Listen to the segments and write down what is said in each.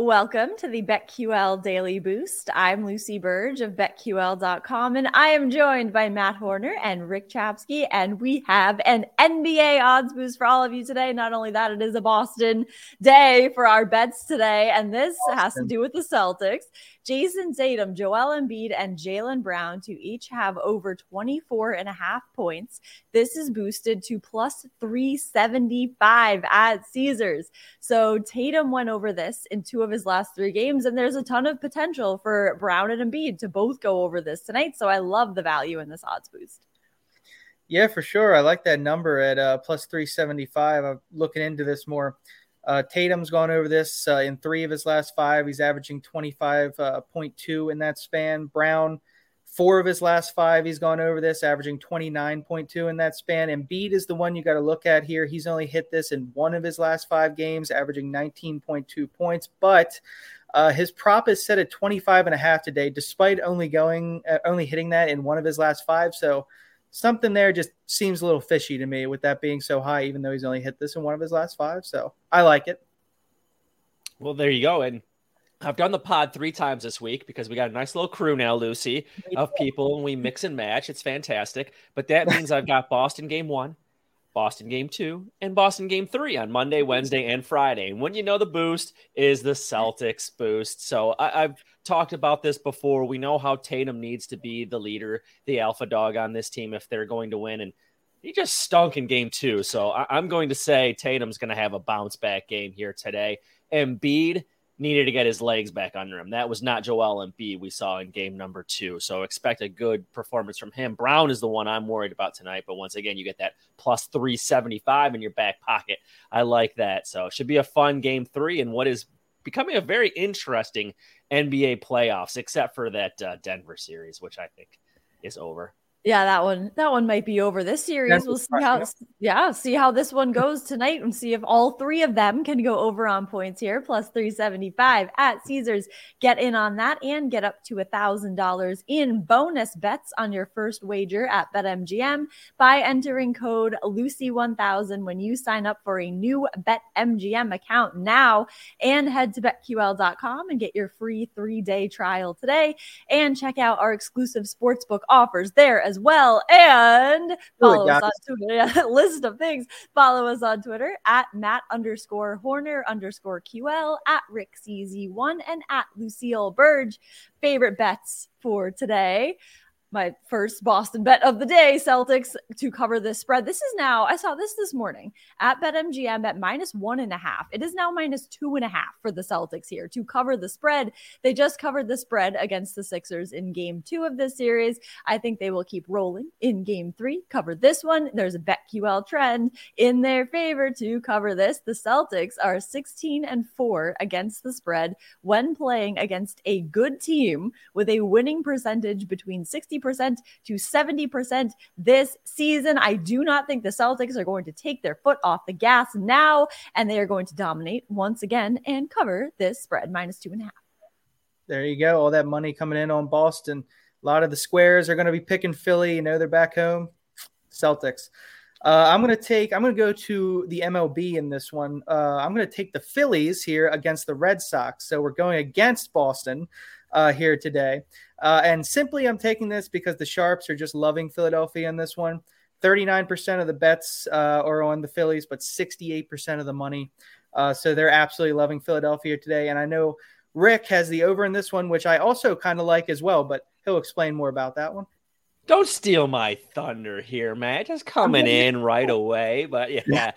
Welcome to the BetQL Daily Boost. I'm Lucy Burge of BetQL.com, and I am joined by Matt Horner and Rick Chapsky. And we have an NBA odds boost for all of you today. Not only that, it is a Boston day for our bets today. And this Boston. has to do with the Celtics. Jayson Tatum, Joel Embiid, and Jaylen Brown to each have over 24 and a half points. This is boosted to plus 375 at Caesars. So Tatum went over this in two of his last three games, and there's a ton of potential for Brown and Embiid to both go over this tonight. So I love the value in this odds boost. Yeah, for sure. I like that number at uh, plus 375. I'm looking into this more. Uh, Tatum's gone over this uh, in three of his last five. He's averaging 25.2 uh, in that span. Brown, four of his last five, he's gone over this, averaging 29.2 in that span. Embiid is the one you got to look at here. He's only hit this in one of his last five games, averaging 19.2 points. But uh, his prop is set at 25 and a half today, despite only going, uh, only hitting that in one of his last five. So something there just seems a little fishy to me with that being so high, even though he's only hit this in one of his last five. So I like it. Well, there you go. And I've done the pod three times this week because we got a nice little crew now, Lucy, of people, and we mix and match. It's fantastic. But that means I've got Boston game one, Boston game two, and Boston game three on Monday, Wednesday, and Friday. And when you know the boost is the Celtics boost. So I, have talked about this before. We know how Tatum needs to be the leader, the alpha dog on this team if they're going to win. And he just stunk in game two. So I, I'm going to say Tatum's going to have a bounce back game here today. Embiid – needed to get his legs back under him. That was not Joel Embiid we saw in game number two. So expect a good performance from him. Brown is the one I'm worried about tonight. But once again, you get that plus 375 in your back pocket. I like that. So it should be a fun game three and what is becoming a very interesting NBA playoffs, except for that uh, Denver series, which I think is over. Yeah, that one that one might be over this series. That's we'll see how yeah, see how this one goes tonight and see if all three of them can go over on points here, plus 375 at Caesars. Get in on that and get up to a thousand dollars in bonus bets on your first wager at BetMGM by entering code Lucy1000 when you sign up for a new BetMGM account now and head to betql.com and get your free three-day trial today and check out our exclusive sportsbook offers there as well. And follow us on Twitter. Yeah, list of things. Follow us on Twitter at Matt underscore Horner underscore QL at Rick CZ1 and at Lucille Burge. Favorite bets for today my first Boston bet of the day, Celtics to cover this spread. This is now, I saw this this morning at BetMGM at minus one and a half. It is now minus two and a half for the Celtics here to cover the spread. They just covered the spread against the Sixers in game two of this series. I think they will keep rolling in game three, cover this one. There's a BetQL trend in their favor to cover this. The Celtics are 16 and four against the spread when playing against a good team with a winning percentage between 60 percent to 70% this season. I do not think the Celtics are going to take their foot off the gas now, and they are going to dominate once again and cover this spread minus two and a half. There you go. All that money coming in on Boston. A lot of the squares are going to be picking Philly. You know, they're back home. Celtics. Uh, I'm going to take, I'm going to go to the MLB in this one. Uh, I'm going to take the Phillies here against the Red Sox. So we're going against Boston uh, here today. Uh, and simply, I'm taking this because the Sharps are just loving Philadelphia in this one. 39% of the bets uh, are on the Phillies, but 68% of the money. Uh, so they're absolutely loving Philadelphia today. And I know Rick has the over in this one, which I also kind of like as well, but he'll explain more about that one. Don't steal my thunder here, man. Just coming in right away. But yeah,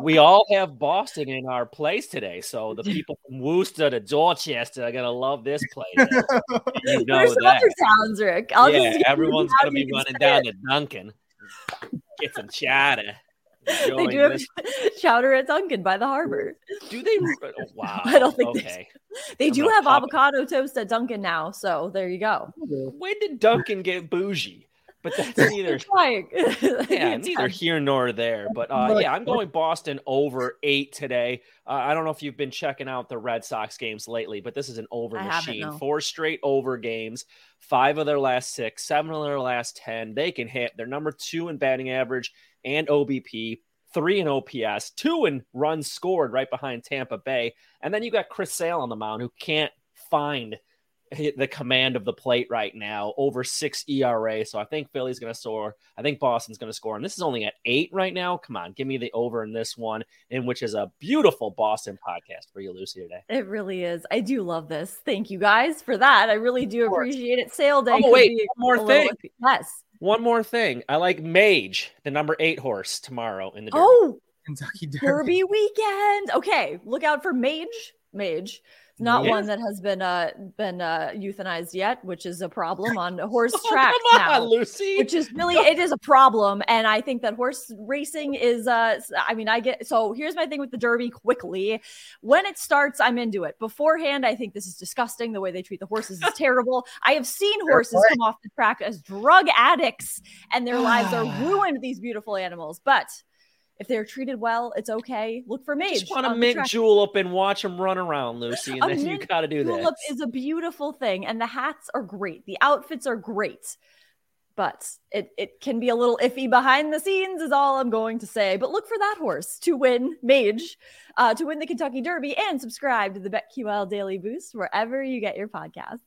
we all have Boston in our place today. So the people from Worcester to Dorchester are gonna love this place. You know There's that. other towns, Rick. I'll yeah, everyone's gonna be running down it. to Dunkin'. Get some chatter. They do have chowder at Dunkin' by the harbor. Do they? Oh, wow. I don't think they okay. They I'm do have pop it. avocado toast at Dunkin' now, so there you go. When did Dunkin' get bougie? But that's neither yeah, neither here nor there. But uh, yeah, I'm going Boston over eight today. Uh, I don't know if you've been checking out the Red Sox games lately, but this is an over I machine. no. Four straight over games, five of their last six, seven of their last 10. They can hit. They're number two in batting average and OBP, three in OPS, two in runs scored right behind Tampa Bay. And then you got Chris Sale on the mound who can't find the command of the plate right now, over six ERA. So I think Philly's going to score. I think Boston's going to score. And this is only at eight right now. Come on, give me the over in this one, in which is a beautiful Boston podcast for you, Lucy, today. It really is. I do love this. Thank you guys for that. I really do appreciate it. Sale day. Oh, wait, one more a little thing. Yes. One more thing. I like Mage, the number eight horse, tomorrow in the Derby. Oh, Kentucky Derby. Derby weekend. Okay, look out for Mage. Mage. Not Yeah. one that has been uh been uh euthanized yet, which is a problem on horse Oh, tracks come now. Lucy. which is really it is a problem and i think that horse racing is uh I mean i get so here's my thing with the derby quickly when it starts i'm into it beforehand i think this is disgusting the way they treat the horses is terrible i have seen horses play. come off the track as drug addicts and their lives are ruined these beautiful animals but if they're treated well it's okay look for mage just want to mint julep and watch them run around, Lucy, and A then you got to do that. is a beautiful thing, and the hats are great. The outfits are great, but it it can be a little iffy behind the scenes, is all I'm going to say. But look for that horse to win Mage, uh, to win the Kentucky Derby, and subscribe to the BetQL Daily Boost wherever you get your podcasts.